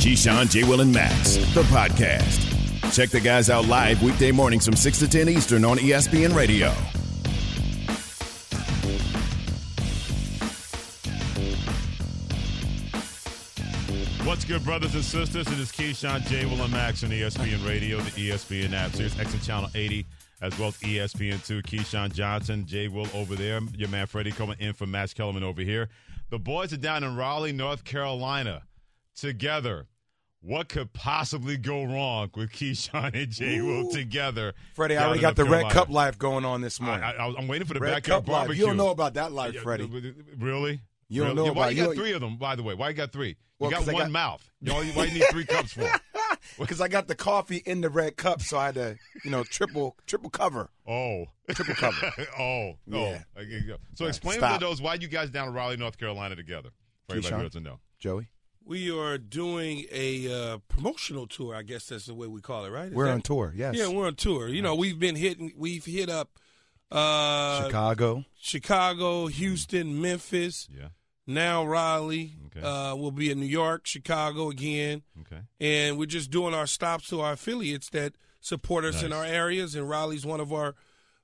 Keyshawn, J. Will, and Max, the podcast. Check the guys out live weekday mornings from 6 to 10 Eastern on ESPN Radio. What's good, brothers and sisters? It is Keyshawn, J. Will, and Max on ESPN Radio, the ESPN app, Sirius XM Channel 80, as well as E ESPN2. Keyshawn Johnson, J. Will over there, your man Freddie coming in for Max Kellerman over here. The boys are down in Raleigh, North Carolina, together. What could possibly go wrong with Keyshawn and J. Will together? Freddie, I already got the Red Cup life going on this morning. I, I'm waiting for the Red backyard Cup life. barbecue. You don't know about that life, Freddie. Really? You don't Really? know Why about- you got you- three of them? By the way, why you got three? Well, you got one got- mouth. You know, why you need three cups for? Because I got the coffee in the red cup, so I had to, you know, triple triple cover. Oh, Triple cover. Oh, oh, Yeah. oh. So Yeah, explain stop. to those why you guys down in Raleigh, North Carolina, together. For everybody Keyshawn? who doesn't know. Joey, We are doing a uh, promotional tour. I guess that's the way we call it, right? Is we're that- on tour. Yes. Yeah, we're on tour. You know, we've been hitting. We've hit up uh, Chicago. Chicago, Houston, Memphis. Yeah. Now Raleigh. Okay. Uh, we'll be in New York, Chicago again, Okay. and we're just doing our stops to our affiliates that support us in our areas. And Raleigh's one of our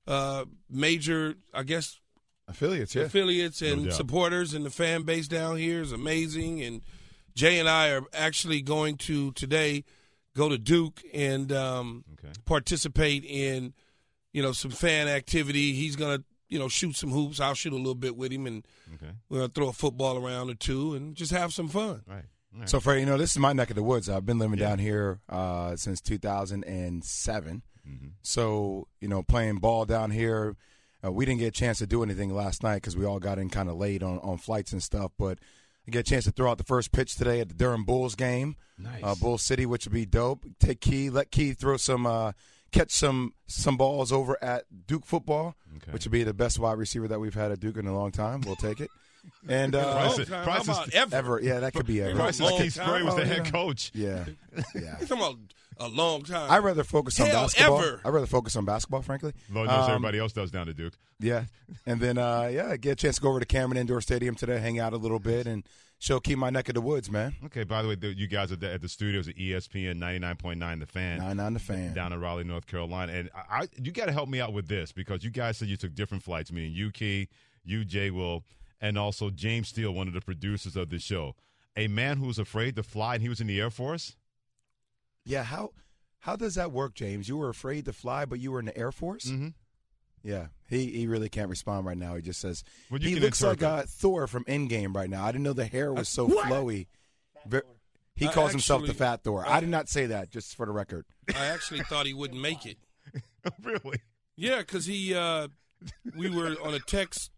uh, major, I guess, Affiliates, yeah. affiliates and doubt. supporters, and the fan base down here is amazing. And Jay and I are actually going to today go to Duke and um, Okay. participate in, you know, some fan activity. He's gonna, you know, shoot some hoops. I'll shoot a little bit with him, and Okay. we're gonna throw a football around or two and just have some fun. Right. All right. So, Freddie, you know, this is my neck of the woods. I've been living Yeah. down here uh, since 2007. Mhm. So, you know, playing ball down here, uh, we didn't get a chance to do anything last night because we all got in kind of late on, on flights and stuff. But I get a chance to throw out the first pitch today at the Durham Bulls game, Nice. uh, Bull City, which would be dope. Take Key, let Key throw some, uh, catch some some balls over at Duke football, Okay. which would be the best wide receiver that we've had at Duke in a long time. We'll take it. And uh, Price is- time. price How is- about ever? ever, yeah, that could be ever. Price Long is Keith time. Spray was Oh, the yeah. head coach. Yeah, yeah. You're talking about a long time. I'd rather focus on Hell, basketball. ever. I'd rather focus on basketball, frankly. Lord knows Um, everybody else does down to Duke. Yeah, and then uh, yeah, get a chance to go over to Cameron Indoor Stadium today, hang out a little bit, and show keep my neck of the woods, man. Okay. By the way, the, you guys are at the studios at ESPN 99.9 The Fan. Nine on the fan. down in Raleigh, North Carolina. And I, I you got to help me out with this because you guys said you took different flights, meaning you, Key, you, Jay Will, and also James Steele, one of the producers of the show. A man who was afraid to fly, and he was in the Air Force. Yeah, how how does that work, James? You were afraid to fly, but you were in the Air Force. Mm-hmm. Yeah, he he really can't respond right now. He just says Well, you he can looks like interpret. uh, Thor from Endgame right now. I didn't know the hair was so What? flowy. Ver- he I calls himself the Fat Thor. I did not say that, just for the record. I actually thought he wouldn't make it. really? Yeah, because he, uh, we were on a text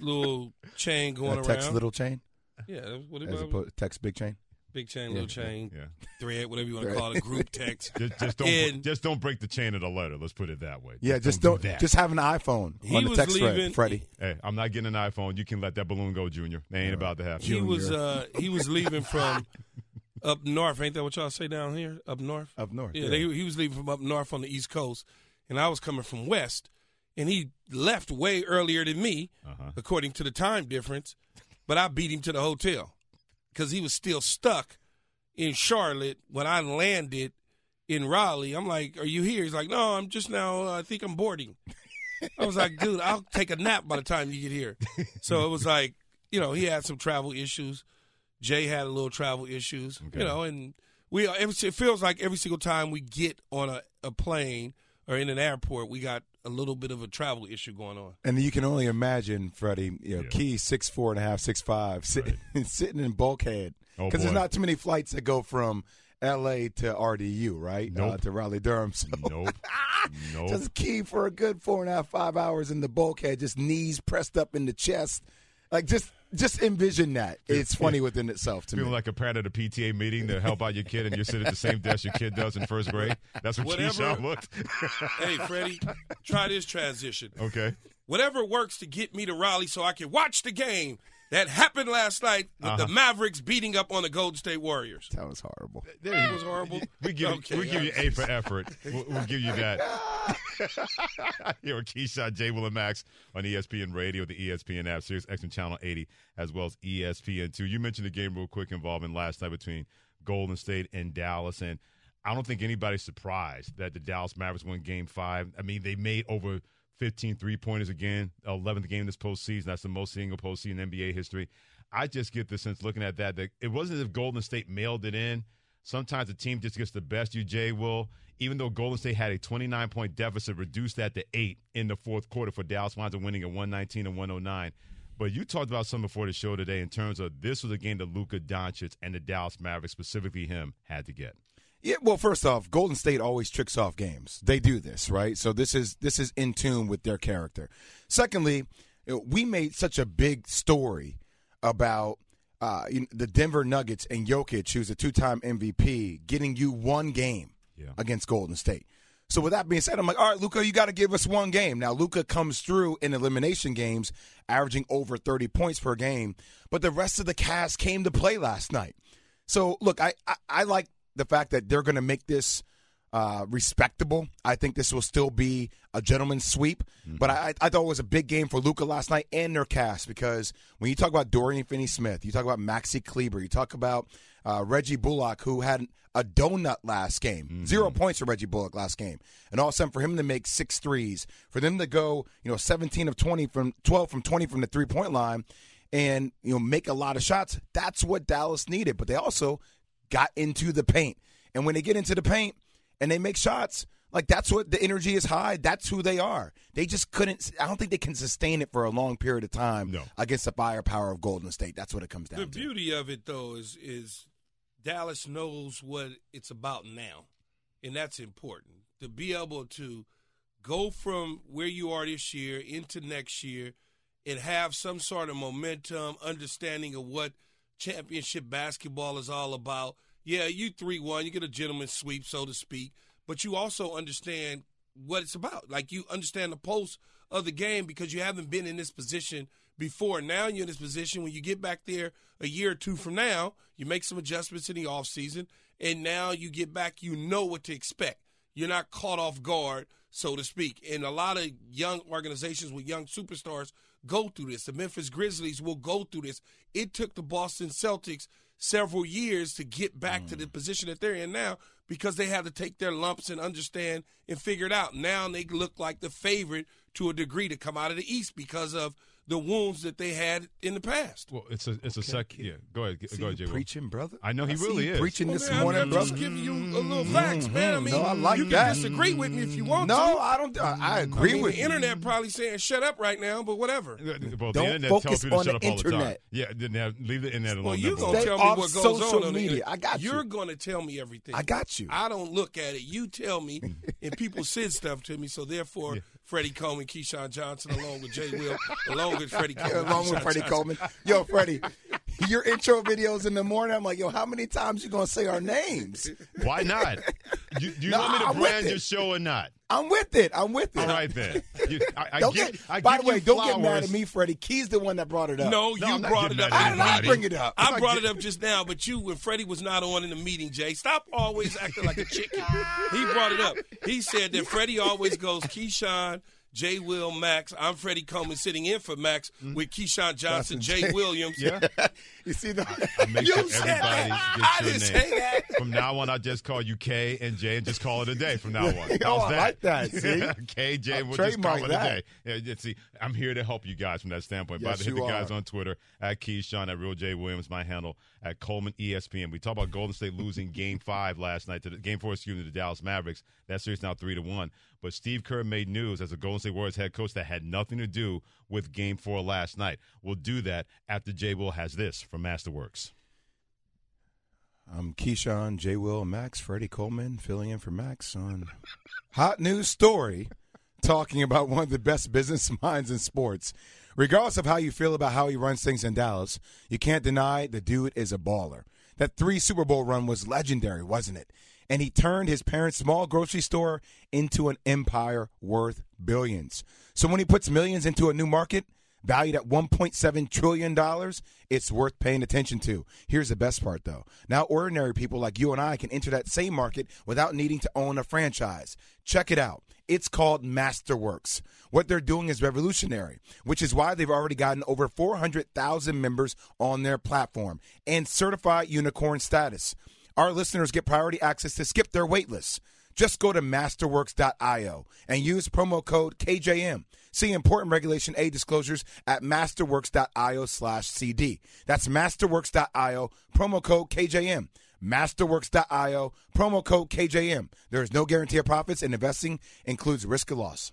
little chain going Uh, text around. little chain yeah, what it as was. opposed text big chain. Big chain, little chain, Yeah. thread, whatever you want to call it, group text. Just, just don't And- just don't break the chain of the letter. Let's put it that way. Yeah, just don't do that. just have an iPhone He on the was text thread, leaving- Freddie. Hey, I'm not getting an iPhone. You can let that balloon go, Junior. They ain't about to happen. He was uh, he was leaving from up north. Ain't that what y'all say down here? Up north. Up north. Yeah, They, he was leaving from up north on the East Coast, and I was coming from west, and he left way earlier than me, Uh-huh. according to the time difference. But I beat him to the hotel because he was still stuck in Charlotte when I landed in Raleigh. I'm like, "Are you here?" He's like, "No, I'm just now. Uh, I think I'm boarding." I was like, "Dude, I'll take a nap by the time you get here." So it was like, you know, he had some travel issues. Jay had a little travel issues, Okay. you know, and we it feels like every single time we get on a, a plane or in an airport, we got a little bit of a travel issue going on. And you can only imagine Freddie, you know, Yeah. Key six four and a half, six five, sit, sitting in bulkhead Oh, because there's not too many flights that go from L.A. to RDU, right? Uh, to Raleigh Durham. So Nope. nope. just Key for a good four and a half, five hours in the bulkhead, just knees pressed up in the chest, like just just envision that. It's funny within itself to Feeling me. like a parent at a PTA meeting to help out your kid, and you're sitting at the same desk your kid does in first grade. That's what Whatever. Keyshawn looked. hey, Freddie, try this transition. okay. Whatever works to get me to Raleigh so I can watch the game that happened last night with the Uh-huh. Mavericks beating up on the Golden State Warriors. that was horrible. There It you was horrible. We give Okay, we give you A for effort. We'll, we'll give you that. Here with Keyshawn, J. Will and Max on ESPN Radio, the ESPN app, Sirius XM Channel 80, as well as E ESPN 2. You mentioned the game real quick involving last night between Golden State and Dallas, and I don't think anybody's surprised that the Dallas Mavericks won Game Five. I mean, they made over 15 three pointers again, 11th game this postseason. That's the most single postseason in NBA history. I just get the sense looking at that that it wasn't as if Golden State mailed it in. Sometimes the team just gets the best you, Jay will. Even though Golden State had a 29 point deficit, reduced that to eight in the fourth quarter for Dallas up winning at 119 and 109. But you talked about something before the show today in terms of this was a game that Luka Doncic and the Dallas Mavericks, specifically him, had to get. Yeah, well, first off, Golden State always tricks off games. They do this, right? So this is this is in tune with their character. Secondly, we made such a big story about uh, the Denver Nuggets and Jokic, who's a two-time MVP, getting you one game Yeah. against Golden State. So with that being said, I'm like, all right, Luka, you got to give us one game. Now Luka comes through in elimination games, averaging over 30 points per game, but the rest of the cast came to play last night. So look, I I, I like the fact that they're going to make this uh, respectable. I think this will still be a gentleman's sweep. But I, I thought it was a big game for Luka last night and their cast because when you talk about Dorian Finney-Smith, you talk about Maxi Kleber, you talk about uh, Reggie Bullock, who had a donut last game, zero points for Reggie Bullock last game, and all of a sudden for him to make six threes, for them to go, you know, 17 of 20 from 12 from 20 from the three point line, and you know make a lot of shots. That's what Dallas needed. But they also got into the paint, and when they get into the paint and they make shots, like that's what the energy is high. That's who they are. They just couldn't. I don't think they can sustain it for a long period of time No. against the firepower of Golden State. That's what it comes down The to. The beauty of it, though, is is Dallas knows what it's about now, and that's important to be able to go from where you are this year into next year and have some sort of momentum, understanding of what championship basketball is all about. Yeah, you three one, you get a gentleman's sweep, so to speak, but you also understand what it's about. Like you understand the pulse of the game because you haven't been in this position before. Now you're in this position when you get back there a year or two from now, you make some adjustments in the offseason, and now you get back, you know what to expect. You're not caught off guard, so to speak. And a lot of young organizations with young superstars go through this. The Memphis Grizzlies will go through this. It took the Boston Celtics several years to get back to the mm. position that they're in now because they had to take their lumps and understand and figure it out. Now they look like the favorite to a degree to come out of the East because of the wounds that they had in the past. Well, it's a it's a sec. Yeah, go ahead, See go ahead, Jay. Preaching, brother. I know he see really you is. preaching Well, this man, morning, I'm brother. just giving you a little facts, man. I mm-hmm. mean, No, I like you can disagree with me if you want No, to. I don't. I, I I agree mean, with the you. internet probably saying shut up right now, but whatever. Well, the Don't internet focus tells people on to shut the up all the time. internet. Yeah, then have- leave the internet alone. Well, you're gonna Stay tell me what goes on on the internet. I got you. You're gonna tell me everything. I got you. I don't look at it. You tell me, and people said stuff to me. So therefore, Freddie Coleman, Keyshawn Johnson, along with Jay Will, along with Freddie Coleman, along with Freddie Johnson. Coleman. Yo, Freddie, your intro videos in the morning. I'm like, yo, how many times you gonna say our names? Why not? You, do you No, want me to I'm brand your show or not? I'm with it. I'm with it. All right then. You, I, I Don't give, get. I by the way, you don't get mad at me, Freddie. Key's the one that brought it up. No, No, you I'm brought it up. mad at I did not bring it up. I not brought get- it up just now, but you when Freddie was not on in the meeting, Jay, stop always acting like a chicken. He brought it up. He said that Freddie always goes Keyshawn, Jay Will, Max. I'm Freddie Coleman sitting in for Max mm-hmm. with Keyshawn Johnson, Jay Williams. Yeah. You see the. I make You sure said everybody that. I your didn't say that. From now on, I just call you K and J and just call it a day. From now oh, on, How's Oh, I that? like that, see? Yeah, K J, I'll we'll just call trademark it a day. Yeah, yeah, see, I'm here to help you guys from that standpoint. By Yes, the hit the guys are. on Twitter at Keyshawn at Real J Williams, my handle at Coleman ESPN. We talk about Golden State losing Game Five last night to the Game Four, excuse me, to the Dallas Mavericks. That series now three to one. But Steve Kerr made news as a Golden State Warriors head coach that had nothing to do with Game Four last night. We'll do that after J Will has this from Masterworks. I'm Keyshawn, J. Will, Max, Freddie Coleman, filling in for Max on Hot News Story, talking about one of the best business minds in sports. Regardless of how you feel about how he runs things in Dallas, you can't deny the dude is a baller. That three Super Bowl run was legendary, wasn't it? And he turned his parents' small grocery store into an empire worth billions. So when he puts millions into a new market, valued at $1.7 trillion, it's worth paying attention to. Here's the best part, though. Now, ordinary people like you and I can enter that same market without needing to own a franchise. Check it out. It's called Masterworks. What they're doing is revolutionary, which is why they've already gotten over 400,000 members on their platform and certified unicorn status. Our listeners get priority access to skip their waitlist. Just go to masterworks.io and use promo code KJM. See important Regulation A disclosures at masterworks.io slash CD. That's masterworks.io, promo code KJM. Masterworks.io, promo code KJM. There is no guarantee of profits, and investing includes risk of loss.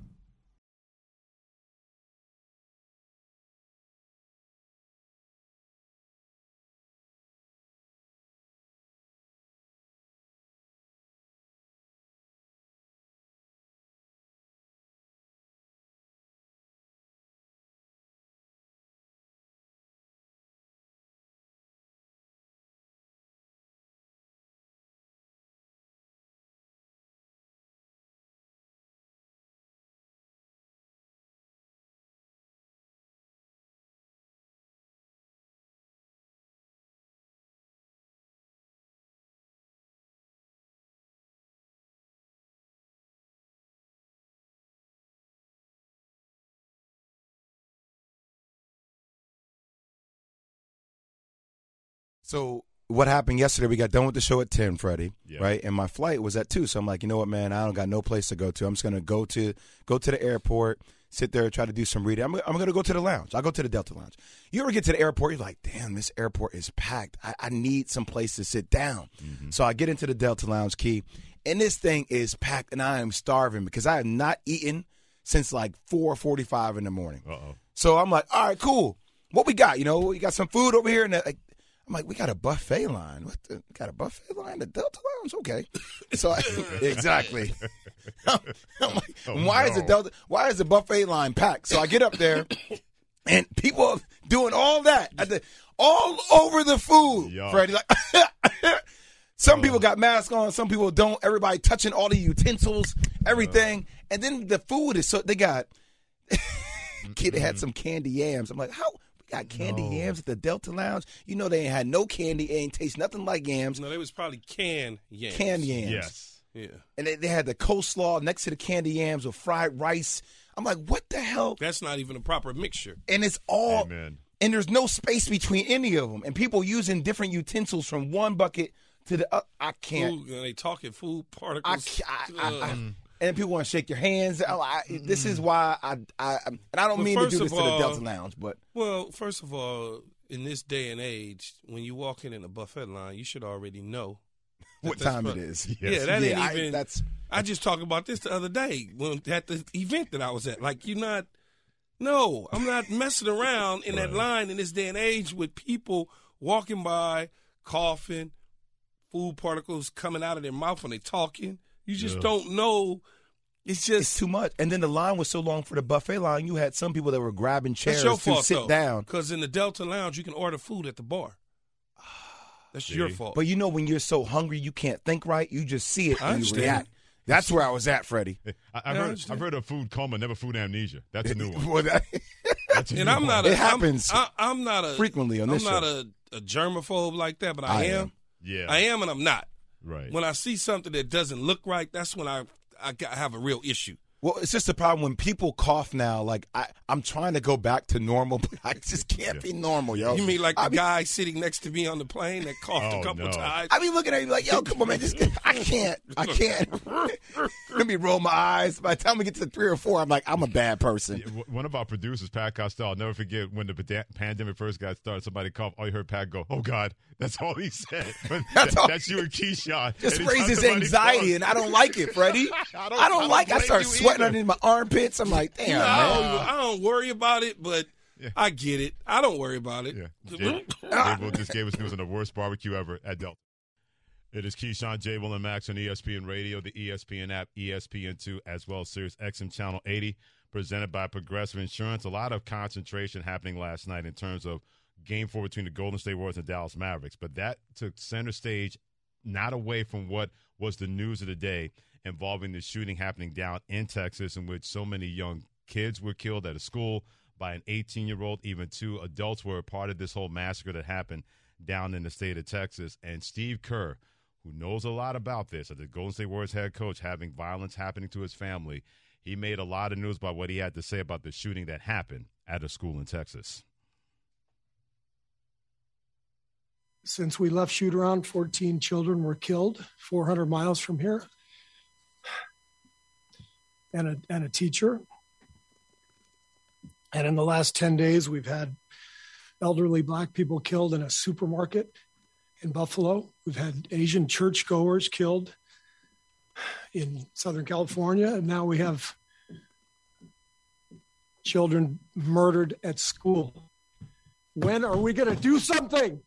So what happened yesterday? We got done with the show at ten, Freddie, Yeah. right? And my flight was at two, so I'm like, you know what, man? I don't got no place to go to. I'm just gonna go to go to the airport, sit there, try to do some reading. I'm, I'm gonna go to the lounge. I'll go to the Delta Lounge. You ever get to the airport? You're like, damn, this airport is packed. I, I need some place to sit down. So I get into the Delta Lounge key, and this thing is packed, and I am starving because I have not eaten since like 4:45 in the morning. Uh oh. So I'm like, all right, cool. What we got? You know, we got some food over here, and like, I'm like, we got a buffet line. What the, got a buffet line? The Delta Lounge? Okay. So I, exactly. I'm, I'm like, Oh, why is the. Delta? Why is the buffet line packed? So I get up there, and people are doing all that at the all over the food. Freddie, like. Some people got masks on, some people don't. Everybody touching all the utensils, everything, and then the food is so they got. Kid had some candy yams. I'm like, how got candy yams at the Delta Lounge? You know they ain't had no candy, ain't taste nothing like yams. No, they was probably canned yams. Canned yams. Yes. Yeah. And they, they had the coleslaw next to the candy yams with fried rice. I'm like, what the hell? That's not even a proper mixture. And it's all, Amen. and there's no space between any of them. And people using different utensils from one bucket to the other. I can't. Food, and they talking food I, particles. can't- I, I, I, Ugh. And people want to shake your hands. I, I, this is why I, I, and I don't Well, mean to do this of to the Delta Lounge, but Well, first of all, in this day and age, when you walk in in a buffet line, you should already know what time it is? Yeah, that ain't Yeah, I- even. that's I just talked about this the other day when at the event that I was at. Like, you're not. No, I'm not messing around in that line in this day and age with people walking by, coughing, food particles coming out of their mouth when they're talking. You just Yeah. don't know. It's it's just too much. And then the line was so long for the buffet line. You had some people that were grabbing chairs that's your to fault sit though. down. Because in the Delta Lounge, you can order food at the bar. That's your fault. But you know, when you're so hungry, you can't think right. You just see it I and you react. That's where I was at, Freddie. I, I've, Yeah, heard, understand. I've heard of food coma, never food amnesia. That's a new one. Well, that- That's a and new I'm one. not. A, It happens I'm, I, am not a frequently on this I'm not show. a, a germaphobe like that, but I, I am. am. Yeah. I am, and I'm not. Right. When I see something that doesn't look right, that's when I I, I have a real issue. Well, it's just a problem when people cough now. Like I, I'm trying to go back to normal, but I just can't be normal, yo. You mean like the I be, guy sitting next to me on the plane that coughed Oh, a couple no. times? I be looking at you like, yo, come on, man. Just, I can't. I can't. Let me roll my eyes. By the time we get to three or four, I'm like, I'm a bad person. Yeah, One of our producers, Pat Costello, I'll never forget when the panda- pandemic first got started. Somebody coughed. All you heard Pat go, "Oh God!" That's all he said. That's that- all- that's you and Keyshawn. Just Anytime raises anxiety, coughs- and I don't like it, Freddie. I I don't- don't, I don't like. I start you sweating either. underneath my armpits. I'm like, damn, no, man. I don't worry about it, but I get it. I don't worry about it. Yeah. Jay, Jay Will just gave us news on the worst barbecue ever at Delta. It is Keyshawn, J. Will, and Max on ESPN Radio, the ESPN app, E ESPN2, as well as Sirius XM Channel 80, presented by Progressive Insurance. A lot of concentration happening last night in terms of game four between the Golden State Warriors and Dallas Mavericks, but that took center stage, not away from what was the news of the day involving the shooting happening down in Texas, in which so many young kids were killed at a school by an 18 year old. Even two adults were a part of this whole massacre that happened down in the state of Texas. And Steve Kerr, who knows a lot about this, as the Golden State Warriors head coach, having violence happening to his family, he made a lot of news about what he had to say about the shooting that happened at a school in Texas. Since we left shoot around, 14 children were killed 400 miles from here. And a, and a teacher. And in the last 10 days, we've had elderly black people killed in a supermarket in Buffalo. We've had Asian churchgoers killed in Southern California. And now we have children murdered at school. When are we going to do something?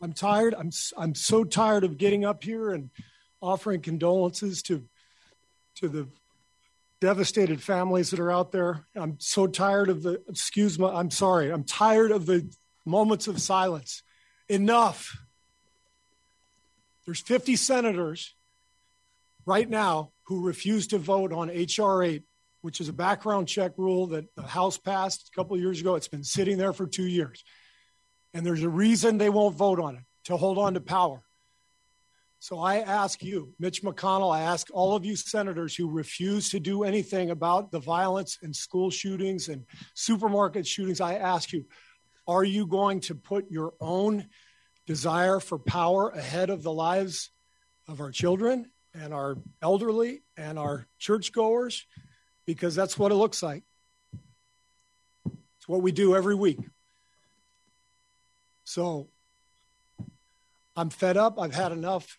I'm tired. I'm I'm so tired of getting up here and offering condolences to to the devastated families that are out there. I'm so tired of the excuse me. I'm sorry. I'm tired of the moments of silence. Enough. There's 50 senators right now who refuse to vote on HR 8, which is a background check rule that the House passed a couple of years ago. It's been sitting there for two years. And there's a reason they won't vote on it to hold on to power. So I ask you, Mitch McConnell, I ask all of you senators who refuse to do anything about the violence and school shootings and supermarket shootings, I ask you, are you going to put your own desire for power ahead of the lives of our children and our elderly and our churchgoers? Because that's what it looks like. It's what we do every week. So I'm fed up. I've had enough.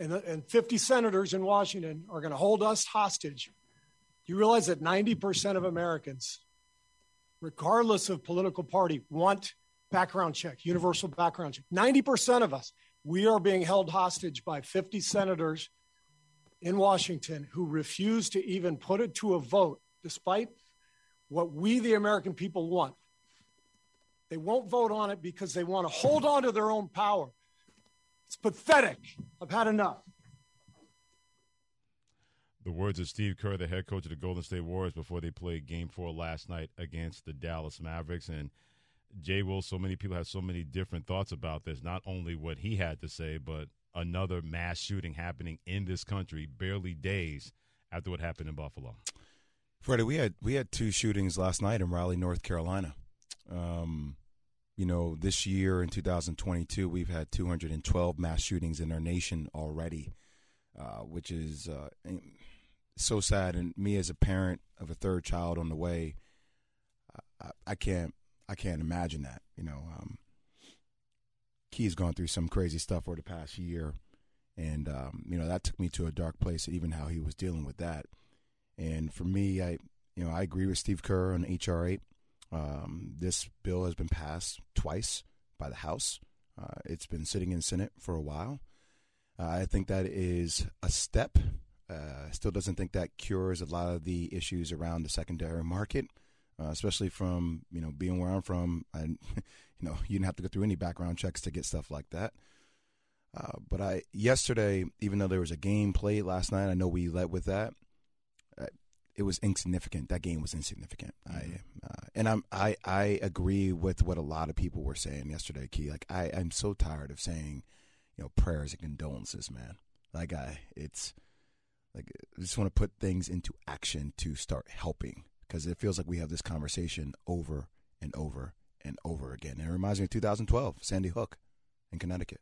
And, and 50 senators in Washington are going to hold us hostage. You realize that 90% of Americans, regardless of political party, want background check, universal background check. 90% of us, we are being held hostage by 50 senators in Washington who refuse to even put it to a vote, despite what we, the American people, want. They won't vote on it because they want to hold on to their own power. It's pathetic. I've had enough. The words of Steve Kerr, the head coach of the Golden State Warriors, before they played Game Four last night against the Dallas Mavericks, and Jay Will. So many people have so many different thoughts about this. Not only what he had to say, but another mass shooting happening in this country, barely days after what happened in Buffalo. Freddie, we had we had two shootings last night in Raleigh, North Carolina. Um, you know, this year in 2022, we've had 212 mass shootings in our nation already, uh, which is uh, so sad. And me, as a parent of a third child on the way, I, I can't I can't imagine that. You know, um, Key's gone through some crazy stuff over the past year, and um, you know that took me to a dark place. Even how he was dealing with that, and for me, I you know I agree with Steve Kerr on HR eight. Um, this bill has been passed twice by the House. Uh, it's been sitting in Senate for a while. Uh, I think that is a step. Uh, still doesn't think that cures a lot of the issues around the secondary market uh, especially from you know being where I'm from. And you know you didn't have to go through any background checks to get stuff like that. Uh, but I yesterday, even though there was a game played last night, I know we led with that. It was insignificant. That game was insignificant. Mm-hmm. I uh, and I'm I I agree with what a lot of people were saying yesterday. Key, like I I'm so tired of saying, you know, prayers and condolences, man. Like I, it's like I just want to put things into action to start helping because it feels like we have this conversation over and over and over again. And it reminds me of 2012, Sandy Hook in Connecticut.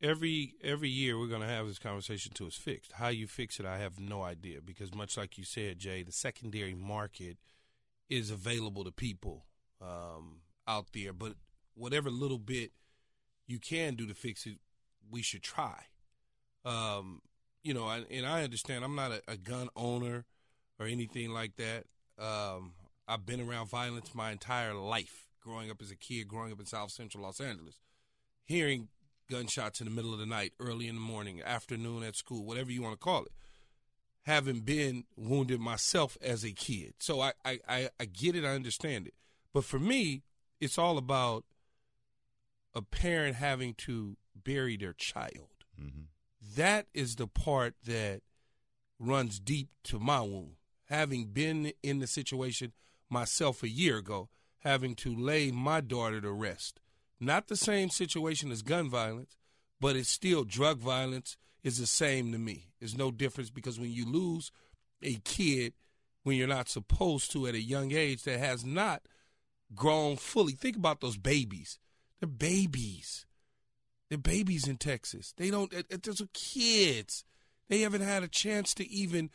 Every every year we're going to have this conversation till it's fixed. How you fix it, I have no idea because much like you said, Jay, the secondary market is available to people um, out there. But whatever little bit you can do to fix it, we should try. Um, you know, and I understand I'm not a, a gun owner or anything like that. Um, I've been around violence my entire life, growing up as a kid, growing up in South Central Los Angeles, hearing gunshots in the middle of the night, early in the morning, afternoon at school, whatever you want to call it. Having been wounded myself as a kid. So I, I, I, I get it, I understand it. But for me, it's all about a parent having to bury their child. Mm-hmm. That is the part that runs deep to my wound having been in the situation myself a year ago, having to lay my daughter to rest. Not the same situation as gun violence, but it's still drug violence is the same to me. There's no difference because when you lose a kid when you're not supposed to at a young age that has not grown fully, think about those babies. They're babies. They're babies in Texas. They don't, eh, eh, those are kids. They haven't had a chance to even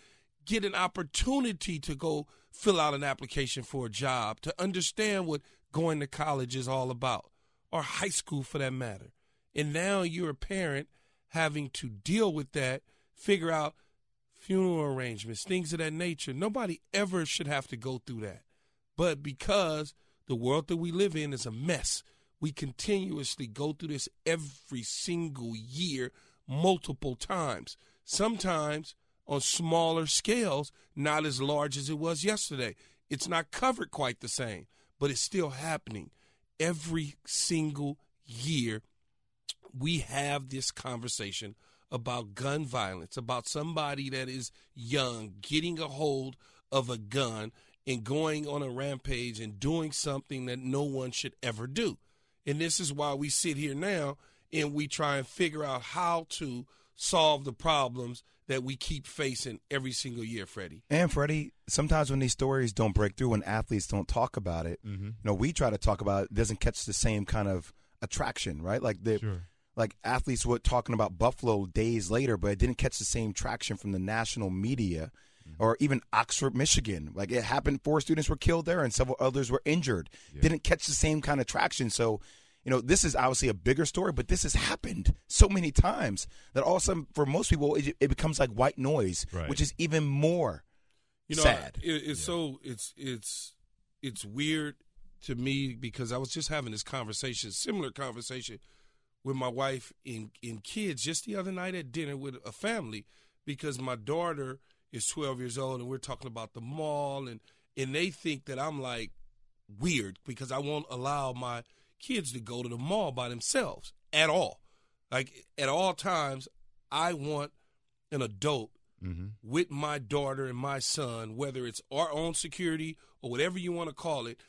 get an opportunity to go fill out an application for a job, to understand what going to college is all about, or high school for that matter. And now you're a parent having to deal with that, figure out funeral arrangements, things of that nature. Nobody ever should have to go through that. But because the world that we live in is a mess, we continuously go through this every single year, multiple times. Sometimes on smaller scales, not as large as it was yesterday. It's not covered quite the same, but it's still happening. Every single year, we have this conversation about gun violence, about somebody that is young getting a hold of a gun and going on a rampage and doing something that no one should ever do. And this is why we sit here now and we try and figure out how to solve the problems that we keep facing every single year, Freddie. And Freddie, sometimes when these stories don't break through, when athletes don't talk about it, mm-hmm. you know, we try to talk about it, it doesn't catch the same kind of attraction, right? Like the sure. like athletes were talking about Buffalo days later, but it didn't catch the same traction from the national media. Mm-hmm. Or even Oxford, Michigan. Like it happened, four students were killed there and several others were injured. Yeah. Didn't catch the same kind of traction. So you know, this is obviously a bigger story, but this has happened so many times that all of a sudden, for most people, it, it becomes like white noise, right. which is even more you know, sad. It, it's yeah. so it's it's it's weird to me because I was just having this conversation, similar conversation with my wife and, and kids just the other night at dinner with a family because my daughter is 12 years old and we're talking about the mall and and they think that I'm like weird because I won't allow my kids to go to the mall by themselves at all. Like at all times, I want an adult mm-hmm. with my daughter and my son, whether it's our own security or whatever you want to call it.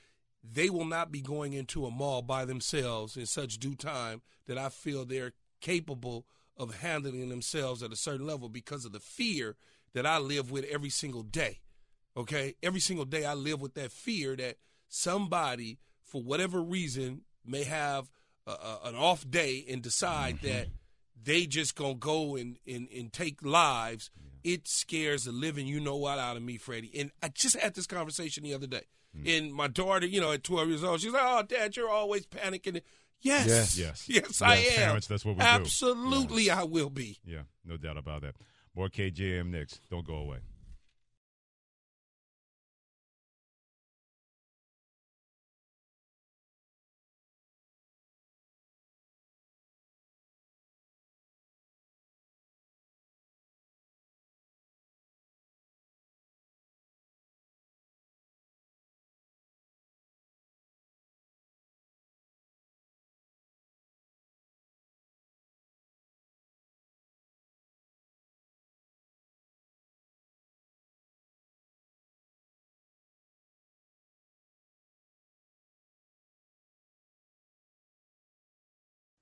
They will not be going into a mall by themselves in such due time that I feel they're capable of handling themselves at a certain level because of the fear that I live with every single day. Okay? Every single day I live with that fear that somebody, for whatever reason, may have a, a, an off day and decide mm-hmm. that they just gonna go and, and, and take lives. Yeah. It scares the living you know what out of me, Freddie. And I just had this conversation the other day. Mm. And my daughter, you know, at 12 years old, she's like, "Oh, Dad, you're always panicking." Yes, yes, yes, yes I am. Parents, that's what we Absolutely, do. Absolutely, I will be. Yeah, no doubt about that. More KJM next. Don't go away.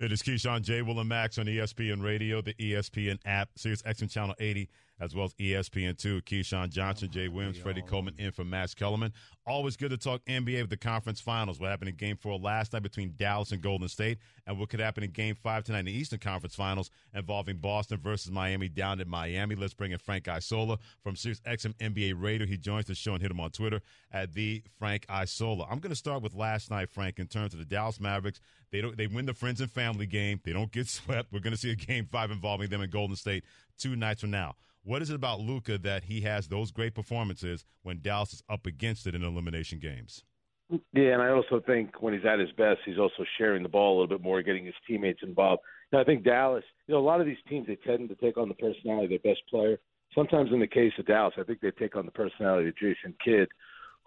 It is Keyshawn J. Will and Max on ESPN Radio, the ESPN app, Sirius XM Channel 80, as well as ESPN2. Keyshawn Johnson, Jay oh, Williams, Freddie Coleman in for Max Kellerman. Always good to talk NBA with the conference finals. What happened in game four last night between Dallas and Golden State, and what could happen in game five tonight in the Eastern Conference Finals involving Boston versus Miami down in Miami. Let's bring in Frank Isola from Sirius XM NBA Radio. He joins the show and hit him on Twitter at the Frank Isola. I'm going to start with last night, Frank, in terms of the Dallas Mavericks. They don't they win the friends and family game. They don't get swept. We're going to see a game five involving them in Golden State two nights from now. What is it about Luka that he has those great performances when Dallas is up against it in elimination games? Yeah, and I also think when he's at his best, he's also sharing the ball a little bit more, getting his teammates involved. And I think Dallas, you know, a lot of these teams they tend to take on the personality of their best player. Sometimes in the case of Dallas, I think they take on the personality of Jason Kidd,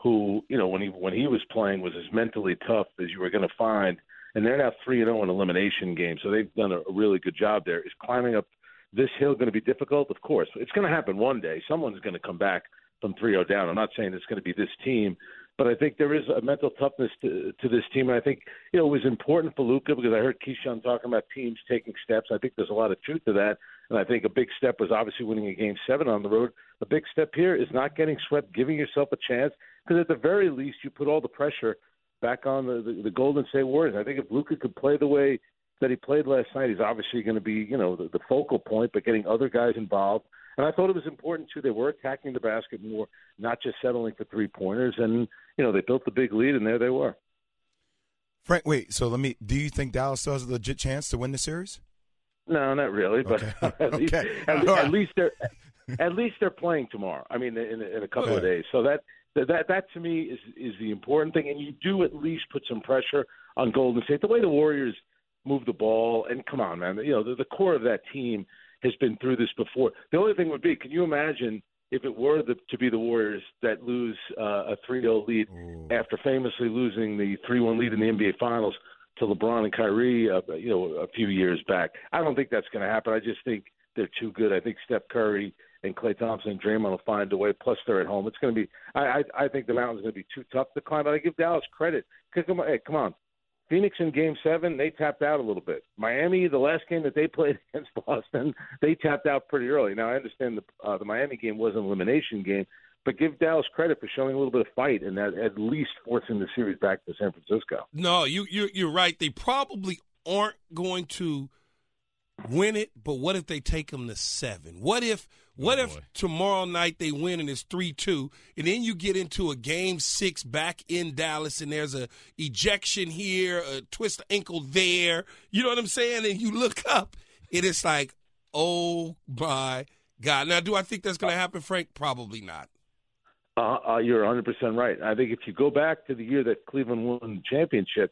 who, you know, when he when he was playing was as mentally tough as you were going to find. And they're now three and zero oh in elimination games, so they've done a really good job there. Is climbing up this hill going to be difficult? Of course. It's going to happen one day. Someone's going to come back from 3 0 down. I'm not saying it's going to be this team, But I think there is a mental toughness to, to this team, and I think you know it was important for Luka because I heard Keyshawn talking about teams taking steps. I think there's a lot of truth to that, and I think a big step was obviously winning a game seven on the road. A big step here is not getting swept, giving yourself a chance, because at the very least you put all the pressure back on the, the, the Golden State Warriors. I think if Luka could play the way that he played last night, he's obviously going to be you know the, the focal point, but getting other guys involved. And I thought it was important too. They were attacking the basket more, not just settling for three pointers. And you know they built the big lead, and there they were. Frank, wait. So let me. Do you think Dallas still has a legit chance to win the series? No, not really. But Okay. at, least, Okay. at, All right. at least they're at least they're playing tomorrow. I mean, in, in a couple of days. So that that that that to me is is the important thing. And you do at least put some pressure on Golden State. The way the Warriors move the ball, and come on, man. You know, the, the core of that team has been through this before. The only thing would be, can you imagine if it were the, to be the Warriors that lose uh, a 3-0 lead after famously losing the 3-1 lead in the NBA Finals to LeBron and Kyrie, uh, you know, a few years back? I don't think that's going to happen. I just think they're too good. I think Steph Curry and Klay Thompson and Draymond will find a way. Plus, they're at home. It's going to be. I I, I think the mountain's going to be too tough to climb. But I give Dallas credit. Come on, hey, come on. Phoenix in Game Seven, they tapped out a little bit. Miami, the last game that they played against Boston, they tapped out pretty early. Now I understand the uh, the Miami game was an elimination game, but give Dallas credit for showing a little bit of fight and that at least forcing the series back to San Francisco. No, you you you're right. They probably aren't going to win it, but what if they take them to seven? What if what if tomorrow night they win and it's three two, and then you get into a game six back in Dallas and there's a ejection here, a twist ankle there. You know what I'm saying? And you look up and it's like, oh my God. Now, do I think that's going to happen, Frank? Probably not. Uh, uh, you're 100% right. I think if you go back to the year that Cleveland won the championship,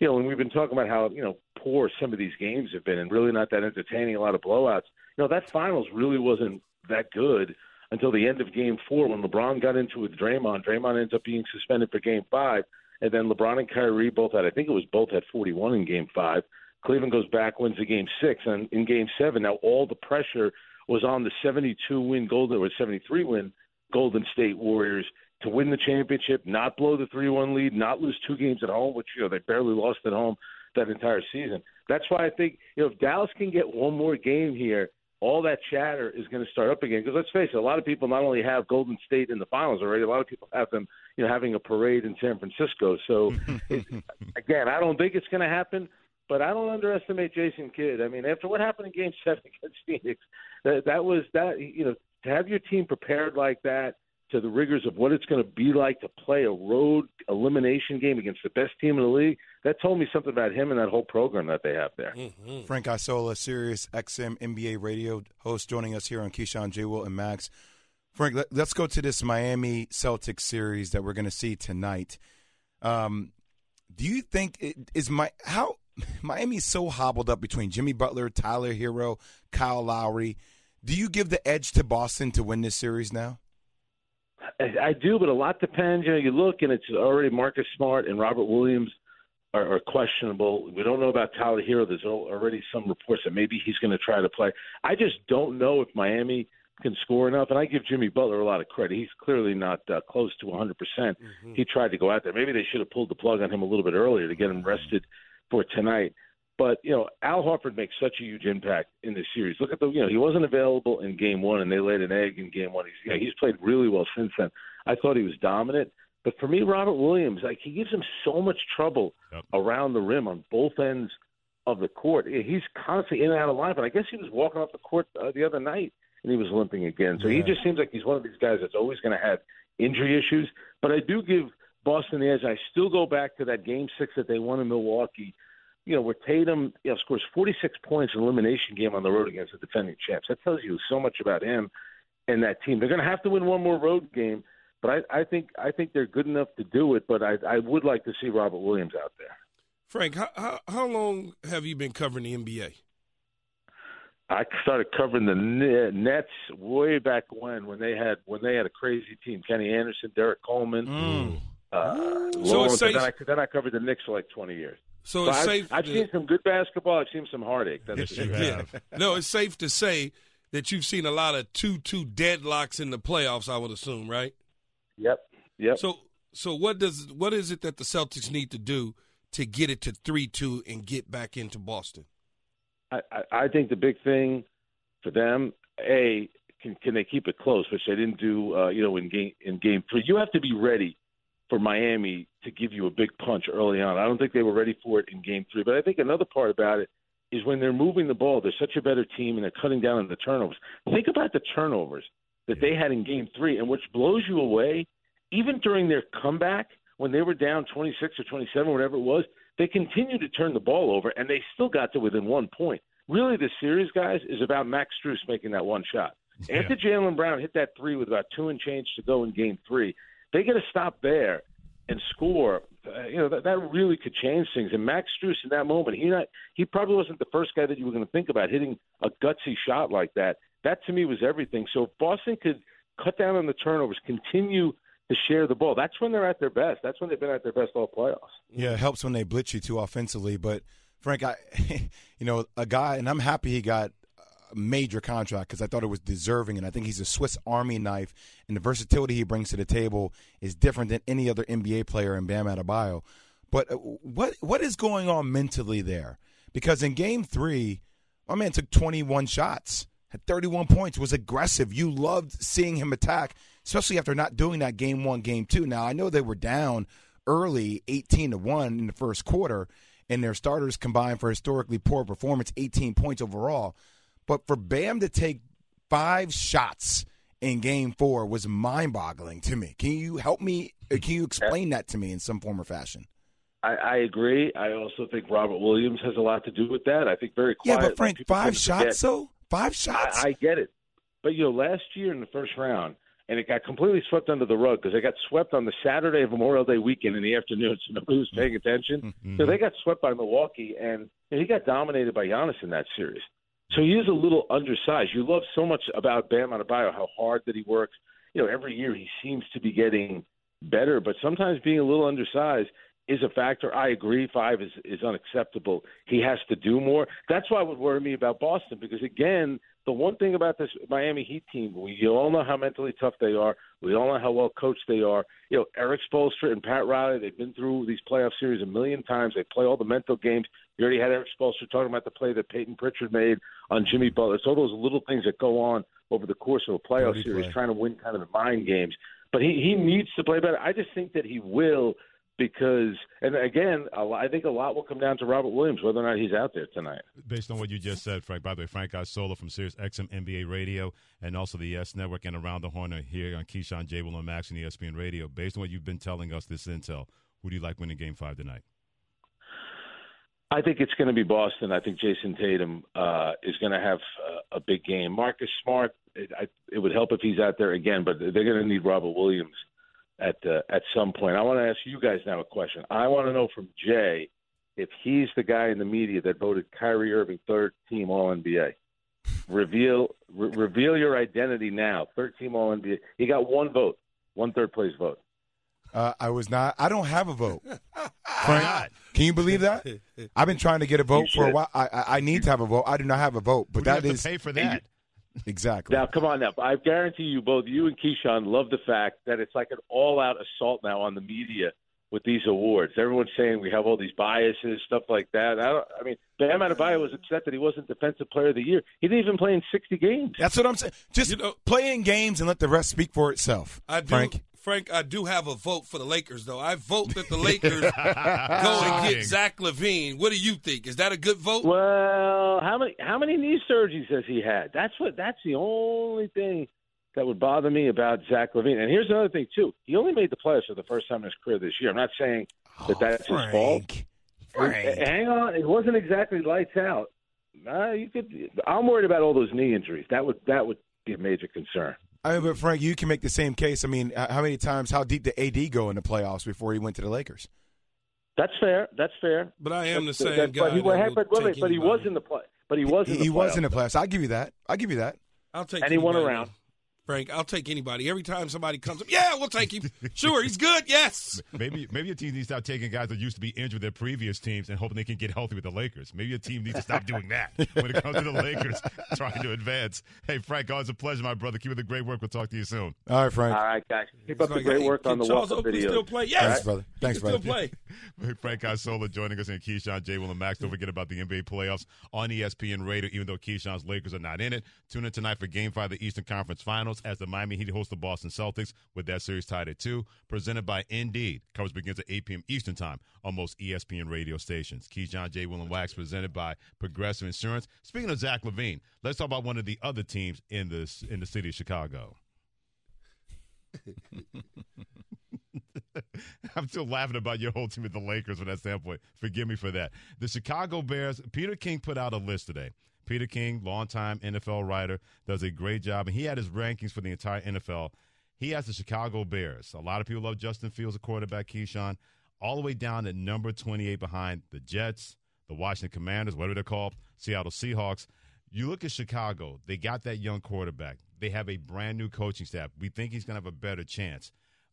you know, and we've been talking about how, you know, poor some of these games have been and really not that entertaining, a lot of blowouts. You know, that finals really wasn't that good until the end of game four when LeBron got into it with Draymond. Draymond ends up being suspended for game five. And then LeBron and Kyrie both had, I think it was both had 41 in game five. Cleveland goes back, wins the game six. And in game seven, now all the pressure was on the 72 win Golden or 73 win Golden State Warriors to win the championship, not blow the 3-1 lead, not lose two games at home, which you know they barely lost at home that entire season. That's why I think you know if Dallas can get one more game here, all that chatter is going to start up again. Because let's face it, a lot of people not only have Golden State in the finals already, a lot of people have them, you know, having a parade in San Francisco. So it, again, I don't think it's going to happen. But I don't underestimate Jason Kidd. I mean, after what happened in Game Seven against Phoenix, that that was that you know to have your team prepared like that to the rigors of what it's going to be like to play a road elimination game against the best team in the league. That told me something about him and that whole program that they have there. Frank Isola, Sirius XM NBA radio host, joining us here on Keyshawn, J. Will, and Max. Frank, let, us go to this Miami Celtics series that we're going to see tonight. Um, do you think it, is my how Miami's so hobbled up between Jimmy Butler, Tyler Herro, Kyle Lowry? Do you give the edge to Boston to win this series now? I, I do, but a lot depends. You know, you look and it's already Marcus Smart and Robert Williams are, are questionable. We don't know about Tyler Herro. There's already some reports that maybe he's going to try to play. I just don't know if Miami can score enough. And I give Jimmy Butler a lot of credit. He's clearly not uh, close to 100%. percent He tried to go out there. Maybe they should have pulled the plug on him a little bit earlier to get him rested for tonight. But you know, Al Horford makes such a huge impact in this series. Look at the you know he wasn't available in Game One, and they laid an egg in Game One. He's you know, he's played really well since then. I thought he was dominant. But for me, Robert Williams, like he gives him so much trouble around the rim on both ends of the court. He's constantly in and out of line. But I guess he was walking off the court uh, the other night and he was limping again. So he just seems like he's one of these guys that's always going to have injury issues. But I do give Boston the edge. I still go back to that Game Six that they won in Milwaukee. You know, where Tatum you know, scores 46 points in elimination game on the road against the defending champs. That tells you so much about him and that team. They're going to have to win one more road game, but I, I think I think they're good enough to do it. But I, I would like to see Robert Williams out there. Frank, how, how how long have you been covering the NBA? I started covering the Nets way back when, when they had when they had a crazy team: Kenny Anderson, Derrick Coleman. Uh, So Lawrence, it's then, safe- I, then I covered the Knicks for like twenty years. So So it's I've, safe. I've to- seen some good basketball. I've seen some heartache. That's Yes, for you sure. have. no, it's safe to say that you've seen a lot of two-two deadlocks in the playoffs. I would assume, right? Yep. Yep. So So what does what is it that the Celtics need to do to get it to three two and get back into Boston? I, I, I think the big thing for them, a can can they keep it close, which they didn't do, uh, you know, in game in game three. You have to be ready for Miami to give you a big punch early on. I don't think they were ready for it in game three, but I think another part about it is when they're moving the ball, they're such a better team and they're cutting down on the turnovers. Think about the turnovers that they had in game three, and which blows you away. Even during their comeback, when they were down 26 or 27, whatever it was, they continued to turn the ball over, and they still got to within one point. Really, the series, guys, is about Max Strus making that one shot. Yeah. After Jaylen Brown hit that three with about two and change to go in game three, they got to stop there and score. Uh, you know that, that really could change things. And Max Strus in that moment, he not he probably wasn't the first guy that you were going to think about hitting a gutsy shot like that. That to me was everything. So if Boston could cut down on the turnovers, continue to share the ball, that's when they're at their best. That's when they've been at their best all playoffs. Yeah, it helps when they blitz you too offensively. But Frank, I, you know, a guy, and I'm happy he got a major contract because I thought it was deserving, and I think he's a Swiss Army knife, and the versatility he brings to the table is different than any other NBA player in Bam Adebayo. But uh, what what is going on mentally there? Because in Game Three, my man took 21 shots, had 31 points, was aggressive. You loved seeing him attack, especially after not doing that Game One, Game Two. Now I know they were down early, 18 to one in the first quarter, and their starters combined for historically poor performance, 18 points overall. But for Bam to take five shots in Game Four was mind-boggling to me. Can you help me? uh, Can you explain that to me in some form or fashion? I, I agree. I also think Robert Williams has a lot to do with that. I think very Yeah, but Frank, five tend to forget- shots though. Five shots. I, I get it, but you know, last year in the first round, and it got completely swept under the rug because they got swept on the Saturday of Memorial Day weekend in the afternoon, so nobody was paying attention. Mm-hmm. So they got swept by Milwaukee, and you know, he got dominated by Giannis in that series. So he is a little undersized. You love so much about Bam Adebayo, how hard that he works. You know, every year he seems to be getting better, but sometimes being a little undersized is a factor. I agree, five is is unacceptable. He has to do more. That's why it would worry me about Boston because again, the one thing about this Miami Heat team, we all know how mentally tough they are. We all know how well coached they are. You know, Erik Spoelstra and Pat Riley, they've been through these playoff series a million times. They play all the mental games. You already had Erik Spoelstra talking about the play that Payton Pritchard made on Jimmy Butler. It's all those little things that go on over the course of a playoff series, play. trying to win kind of the mind games. But he he needs to play better. I just think that he will because, and again, I think a lot will come down to Robert Williams whether or not he's out there tonight. Based on what you just said, Frank. By the way, Frank Isola from Sirius XM NBA Radio and also the Yes Network and Around the Horn are here on Keyshawn J. Will and Max and ESPN Radio. Based on what you've been telling us this intel, who do you like winning Game Five tonight? I think it's going to be Boston. I think Jayson Tatum uh, is going to have uh, a big game. Marcus Smart, it, I, it would help if he's out there again, but they're going to need Robert Williams at uh, at some point. I want to ask you guys now a question. I want to know from Jay if he's the guy in the media that voted Kyrie Irving third team All NBA. Reveal re- reveal your identity now. Third team All NBA. He got one vote, one third place vote. Uh, I was not. I don't have a vote. Frank, can you believe that? I've been trying to get a vote for a while. I, I, I need to have a vote. I do not have a vote, but Who do that have is to pay for that? Exactly. Now, come on now. I guarantee you both, you and Keyshawn, love the fact that it's like an all-out assault now on the media with these awards. Everyone's saying we have all these biases, stuff like that. I, don't, I mean, Bam Adebayo was upset that he wasn't Defensive Player of the Year. He didn't even play in 60 games. That's what I'm saying. Just You know- play in games and let the rest speak for itself. I do, Frank. Frank. I do have a vote for the Lakers, though. I vote that the Lakers go and get Zach LaVine. What do you think? Is that a good vote? Well, how many how many knee surgeries has he had? That's what. That's the only thing that would bother me about Zach LaVine. And here's another thing too. He only made the playoffs for the first time in his career this year. I'm not saying that that's his fault. Frank. Frank. Hang on, it wasn't exactly lights out. Uh, you could. I'm worried about all those knee injuries. That would that would be a major concern. I mean, but Frank, you can make the same case. I mean, uh, how many times, how deep did AD go in the playoffs before he went to the Lakers? That's fair. That's fair. But I am the That's- same that- guy. But he, that will but, wait, wait, but he was in the play. But he was in He, the he was in the playoffs. I'll give you that. I'll give you that. I'll take. And he won around. Frank. I'll take anybody. Every time somebody comes up, yeah, we'll take him. Sure, he's good. Yes. Maybe maybe a team needs to stop taking guys that used to be injured with their previous teams and hoping they can get healthy with the Lakers. Maybe a team needs to stop doing that when it comes to the Lakers trying to advance. Hey, Frank, always a pleasure, my brother. Keep up the great work. We'll talk to you soon. All right, Frank. All right, guys. Keep It's up the great hey, work on can the Charles walk-up Oakley video. Still play? Yes. Thanks, brother. He Thanks, can still brother. play. Frank Isola joining us and Keyshawn, J. Will, and Max. Don't forget about the NBA playoffs on ESPN Radio, even though Keyshawn's Lakers are not in it. Tune in tonight for Game 5 of the Eastern Conference Finals as the Miami Heat host the Boston Celtics with that series tied at 2. Presented by Indeed. Coverage begins at 8 p.m. Eastern Time on most ESPN radio stations. Keyshawn, J. Will, and Max presented by Progressive Insurance. Speaking of Zach LaVine, let's talk about one of the other teams in, this, in the city of Chicago. I'm still laughing about your whole team with the Lakers from that standpoint. Forgive me for that. The Chicago Bears, Peter King put out a list today. Peter King, longtime NFL writer, does a great job, and he had his rankings for the entire NFL. He has the Chicago Bears. A lot of people love Justin Fields, a quarterback, Keyshawn, all the way down at number 28 behind the Jets, the Washington Commanders, whatever they're called, Seattle Seahawks. You look at Chicago, they got that young quarterback. They have a brand new coaching staff. We think he's going to have a better chance.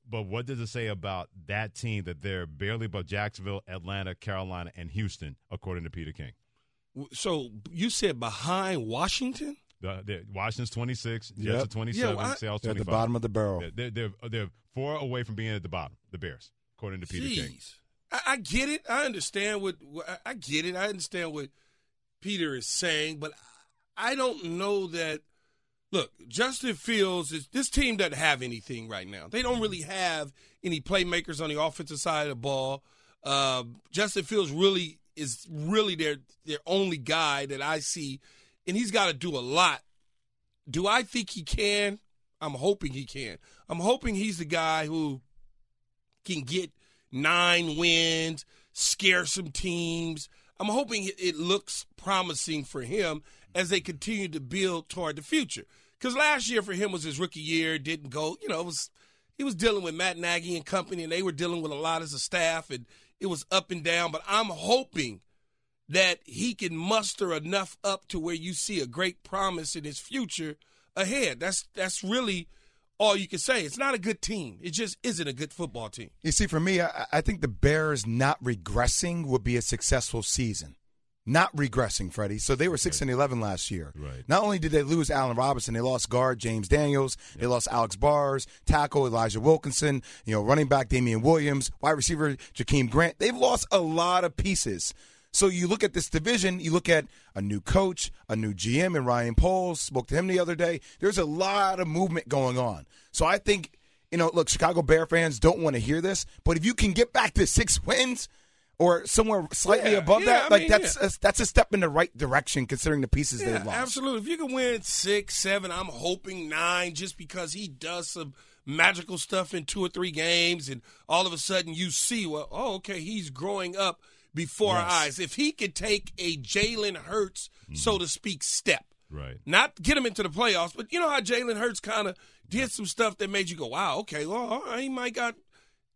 But what does it say about that team that they're barely above Jacksonville, Atlanta, Carolina, and Houston, according to Peter King? So you said behind Washington? The, the Washington's 26, Jets Yep. are 27, Yeah, well, I- Seattle's They're 25. at the bottom of the barrel. They're, they're, they're, they're four away from being at the bottom, the Bears, according to Peter King. I, I get it. I understand what, what I- I get it. I understand what Peter is saying, but I don't know that. Look, Justin Fields is this team doesn't have anything right now. They don't really have any playmakers on the offensive side of the ball. Uh, Justin Fields really is really their their only guy that I see, and he's got to do a lot. Do I think he can? I'm hoping he can. I'm hoping he's the guy who can get nine wins, scare some teams. I'm hoping it- looks promising for him as they continue to build toward the future. Because last year for him was his rookie year, didn't go. You know, it was he was dealing with Matt Nagy and company, and they were dealing with a lot as a staff, and it was up and down. But I'm hoping that he can muster enough up to where you see a great promise in his future ahead. That's that's really all you can say. It's not a good team. It just isn't a good football team. You see, for me, I, I think the Bears not regressing would be a successful season. Not regressing, Freddie. So they were six and eleven last year. Right. Not only did they lose Allen Robinson, they lost guard James Daniels. They lost Alex Bars, tackle Elijah Wilkinson. You know, running back Damien Williams, wide receiver Jakeem Grant. They've lost a lot of pieces. So you look at this division, you look at a new coach, a new GM, and Ryan Poles spoke to him the other day. There's a lot of movement going on. So I think you know, look, Chicago Bear fans don't want to hear this, but if you can get back to six wins or somewhere slightly Yeah, above yeah, that, I like mean, that's yeah. a, that's a step in the right direction considering the pieces they've lost. absolutely. If you can win six, seven, I'm hoping nine, just because he does some magical stuff in two or three games, and all of a sudden you see, well, oh, okay, he's growing up before our eyes. If he could take a Jalen Hurts, so mm-hmm. to speak, step, Right. not get him into the playoffs, but you know how Jalen Hurts kind of did some stuff that made you go, wow, okay, well, he might got.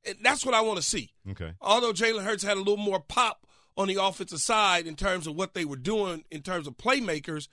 And That's what I want to see. Okay. Although Jalen Hurts had a little more pop on the offensive side in terms of what they were doing in terms of playmakers,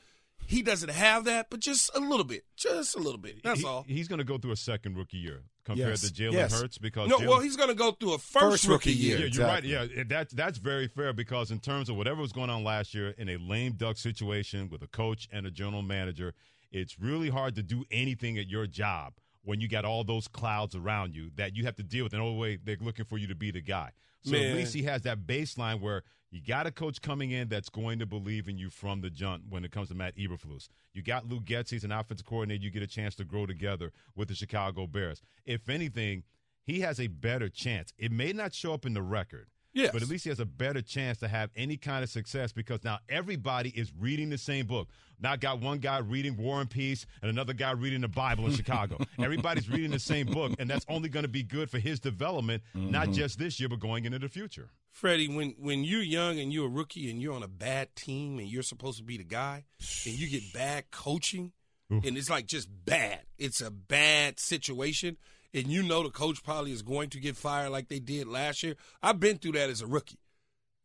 he doesn't have that, but just a little bit, just a little bit. That's He- all. He's going to go through a second rookie year compared Yes. to Jalen Yes. Hurts because No, Jalen- well, he's going to go through a first, First rookie, rookie year. Yeah, Exactly. you're right. Yeah, that's that's very fair because in terms of whatever was going on last year in a lame duck situation with a coach and a general manager, it's really hard to do anything at your job when you got all those clouds around you that you have to deal with. And all the way they're looking for you to be the guy. So Man. at least he has that baseline where you got a coach coming in that's going to believe in you from the jump when it comes to Matt Eberflus. You got Luke Getsy, he's an offensive coordinator. You get a chance to grow together with the Chicago Bears. If anything, he has a better chance. It may not show up in the record. Yes. But at least he has a better chance to have any kind of success because now everybody is reading the same book. Now I got one guy reading War and Peace and another guy reading the Bible in Chicago. Everybody's reading the same book, and that's only going to be good for his development, not mm-hmm. just this year, but going into the future. Freddie, when when you're young and you're a rookie and you're on a bad team and you're supposed to be the guy and you get bad coaching and it's like just bad. It's a bad situation and you know the coach probably is going to get fired like they did last year. I've been through that as a rookie.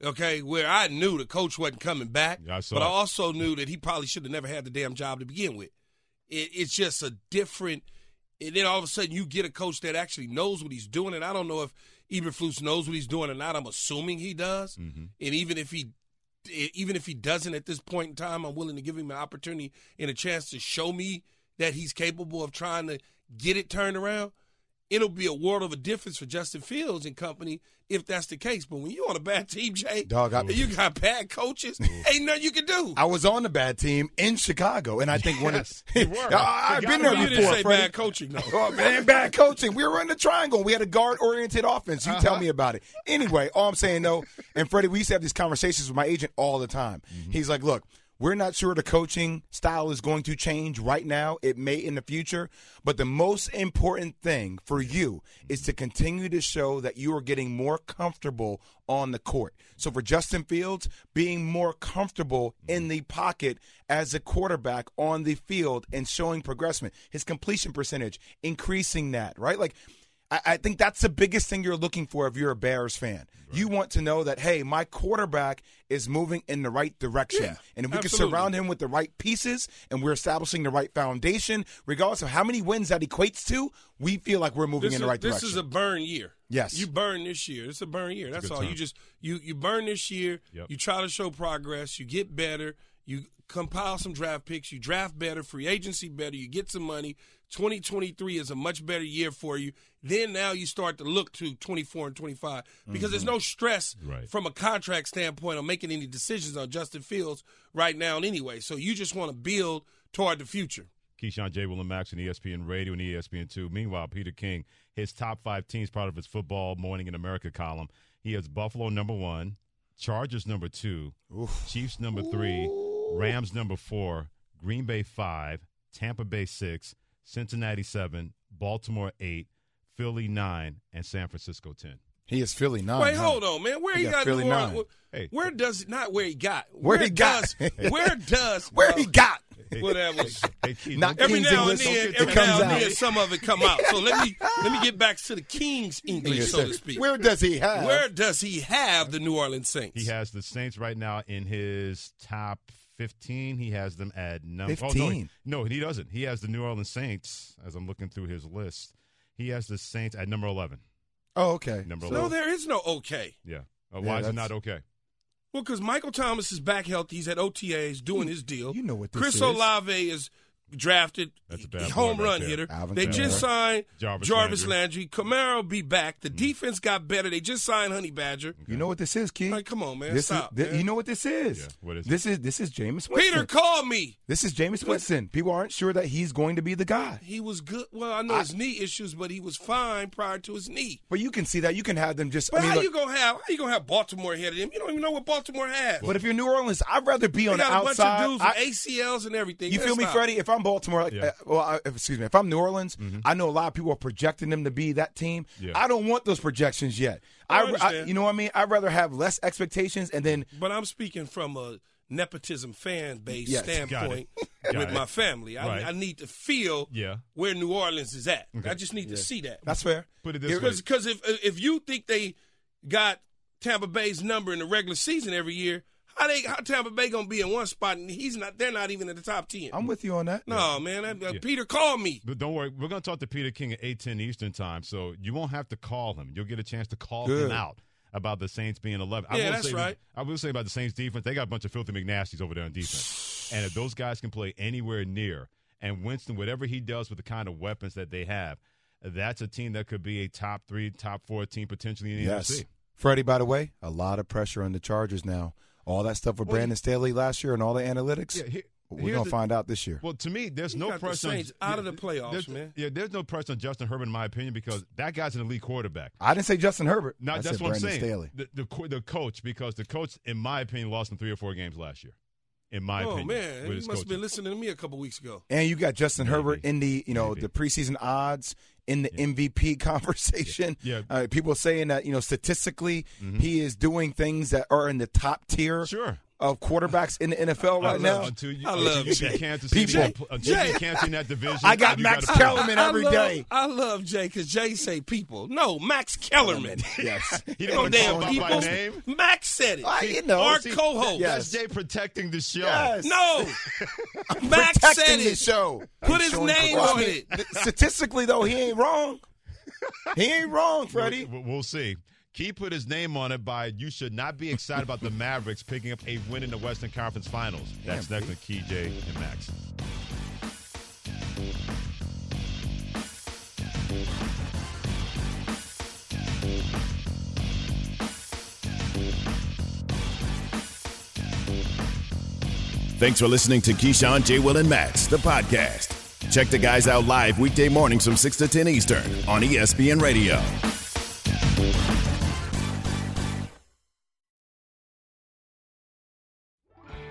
Okay, where I knew the coach wasn't coming back, Yeah, I but I also knew that he probably should have never had the damn job to begin with. It, it's just a different. And then all of a sudden, you get a coach that actually knows what he's doing. And I don't know if Eberflus knows what he's doing or not. I'm assuming he does. Mm-hmm. And even if he, even if he doesn't at this point in time, I'm willing to give him an opportunity and a chance to show me that he's capable of trying to get it turned around. It'll be a world of a difference for Justin Fields and company if that's the case. But when you're on a bad team, Jay, Dog, I- you got bad coaches, mm. ain't nothing you can do. I was on the bad team in Chicago, and I think when Yes, it, you were. I, have been there you before. didn't say Freddie. bad coaching, though. Oh man, bad coaching. We were in the triangle. We had a guard-oriented offense. You tell uh-huh. me about it. Anyway, all I'm saying though, and Freddie, we used to have these conversations with my agent all the time. Mm-hmm. He's like, "Look, we're not sure the coaching style is going to change right now. It may in the future, but the most important thing for you is to continue to show that you are getting more comfortable on the court. So for Justin Fields, being more comfortable in the pocket as a quarterback on the field and showing progression, his completion percentage, increasing that, right? Like I, I think that's the biggest thing you're looking for if you're a Bears fan. You want to know that, hey, my quarterback is moving in the right direction. Yeah, and if we absolutely. can surround him with the right pieces and we're establishing the right foundation, regardless of how many wins that equates to, we feel like we're moving This in the is, right this direction. This is a burn year. Yes. you burn this year. It's a burn year. That's good all. term. You just you you burn this year. Yep. You try to show progress. You get better. You compile some draft picks. You draft better. Free agency better. You get some money. 2023 is a much better year for you. Then now you start to look to 24 and 25 because there's mm-hmm. no stress Right. from a contract standpoint on making any decisions on Justin Fields right now anyway. So you just want to build toward the future. Keyshawn J. Will and Max on E ESPN Radio and ESPN2. Meanwhile, Peter King, his top five teams, part of his Football Morning in America column. He has Buffalo number one, Chargers number two, Chiefs number three, Rams number four, Green Bay five, Tampa Bay six, Cincinnati seven, Baltimore eight, Philly nine, and San Francisco ten. he is Philly nine. Wait, huh? hold on, man. Where He he got got Philly New nine. Orleans? Hey. Where does not where he got? Where he got? Does, where does Where he uh, got? whatever? Hey, Keith, Not don't- Every King's now and then, every now and then, some of it come out. So let me let me get back to the King's English, so to speak. Where does he have? Where does he have the New Orleans Saints? He has the Saints right now in his top 15. He has them at number 15? no, he, no, he doesn't. He has the New Orleans Saints, as I'm looking through his list. He has the Saints at number 11. Oh, okay. Number no, 11. there is no okay. Yeah. Uh, Yeah, why is it not okay? Well, because Michael Thomas is back healthy. He's at OTAs doing his deal. you know what this Chris is. Olave is drafted. That's a bad home boy right run hitter. Alvin they Kamara. just signed Jarvis Jarvis, Landry. Landry. Kamara will be back. The mm. defense got better. They just signed Honey Badger. You know what this is, Keith? Like, come on, man. This Stop. is, man. You know what this is? Yeah, what is it? this is this is Jameis Winston. Peter, call me. This is Jameis Winston. People aren't sure that he's going to be the guy. He was good. Well, I know his knee issues, but he was fine prior to his knee. But you can see that. You can have them just. But I mean, how look, you gonna have how you gonna have Baltimore ahead of him? You don't even know what Baltimore has. but if you're New Orleans, I'd rather be they on the got a bunch of dudes I- with ACLs and everything. you feel me. Freddie? If I'm Baltimore, like, Yeah. uh, well, I, excuse me, if I'm New Orleans, I know a lot of people are projecting them to be that team. Yeah. I don't want those projections yet. I I, I, you know what I mean? I'd rather have less expectations and then But I'm speaking from a nepotism fan base Yes. standpoint with it. my family. I, Right. I need to feel Yeah. where New Orleans is at. I just need to see that. that's fair. Put it this way. Because if if you think they got Tampa Bay's number in the regular season every year, how they how Tampa Bay gonna be in one spot and he's not? They're not even in the top ten. I'm with you on that. no man, that- uh, Yeah. Peter, call me. But don't worry, we're going to talk to Peter King at 8:10 Eastern time, so you won't have to call him. You'll get a chance to call Good. him out about the Saints being 11. I Yeah, will that's say, right. I will say about the Saints defense, they got a bunch of filthy McNasties over there on defense. and if those guys can play anywhere near, and Winston, whatever he does with the kind of weapons that they have, that's a team that could be a top three, top four team potentially in the Yes. NFC. Freddie, by the way, a lot of pressure on the Chargers now. All that stuff with Well, Brandon Staley last year and all the analytics. Yeah, here- we're here's going the- to find out this year. Well, to me, there's You no got the pressure on, out of the playoffs, there's- man. Yeah, there's no pressure on Justin Herbert, in my opinion, because that guy's an elite quarterback. I didn't say Justin Herbert. No, I that's said what Brandon I'm saying. Staley. The, the the coach, because the coach, in my opinion, lost in three or four games last year. In my oh opinion, man, with you his must have been listening to me a couple weeks ago. And you got Justin Maybe. Herbert in the you know Maybe. the preseason odds in the MVP conversation. Yeah. Mm-hmm. Uh, people saying that you know statistically he is doing things that are in the top tier Sure. Of quarterbacks in the NFL right I now. love, until you, I love you Jay. can't People- people, until Jay. you can't in that division. I got you Max gotta play. Kellerman every I love, day. I love Jay because Jay say people. No, Max Kellerman. Yes. He No didn't damn call him people. by name. Max said it. I- you know, Our See, co-host. Yes. That's Jay protecting the show. Yes. No, Max said Protecting the it. show. Put his name on it. Statistically, though, he ain't wrong. He ain't wrong, Freddie. We'll, we'll see. Key put his name on it by you should not be excited about the Mavericks picking up a win in the Western Conference Finals. That's next with Key, Jay, and Max. Thanks for listening to Keyshawn, J. Will, and Max, the podcast. Check the guys out live weekday mornings from 6 to 10 Eastern on ESPN Radio.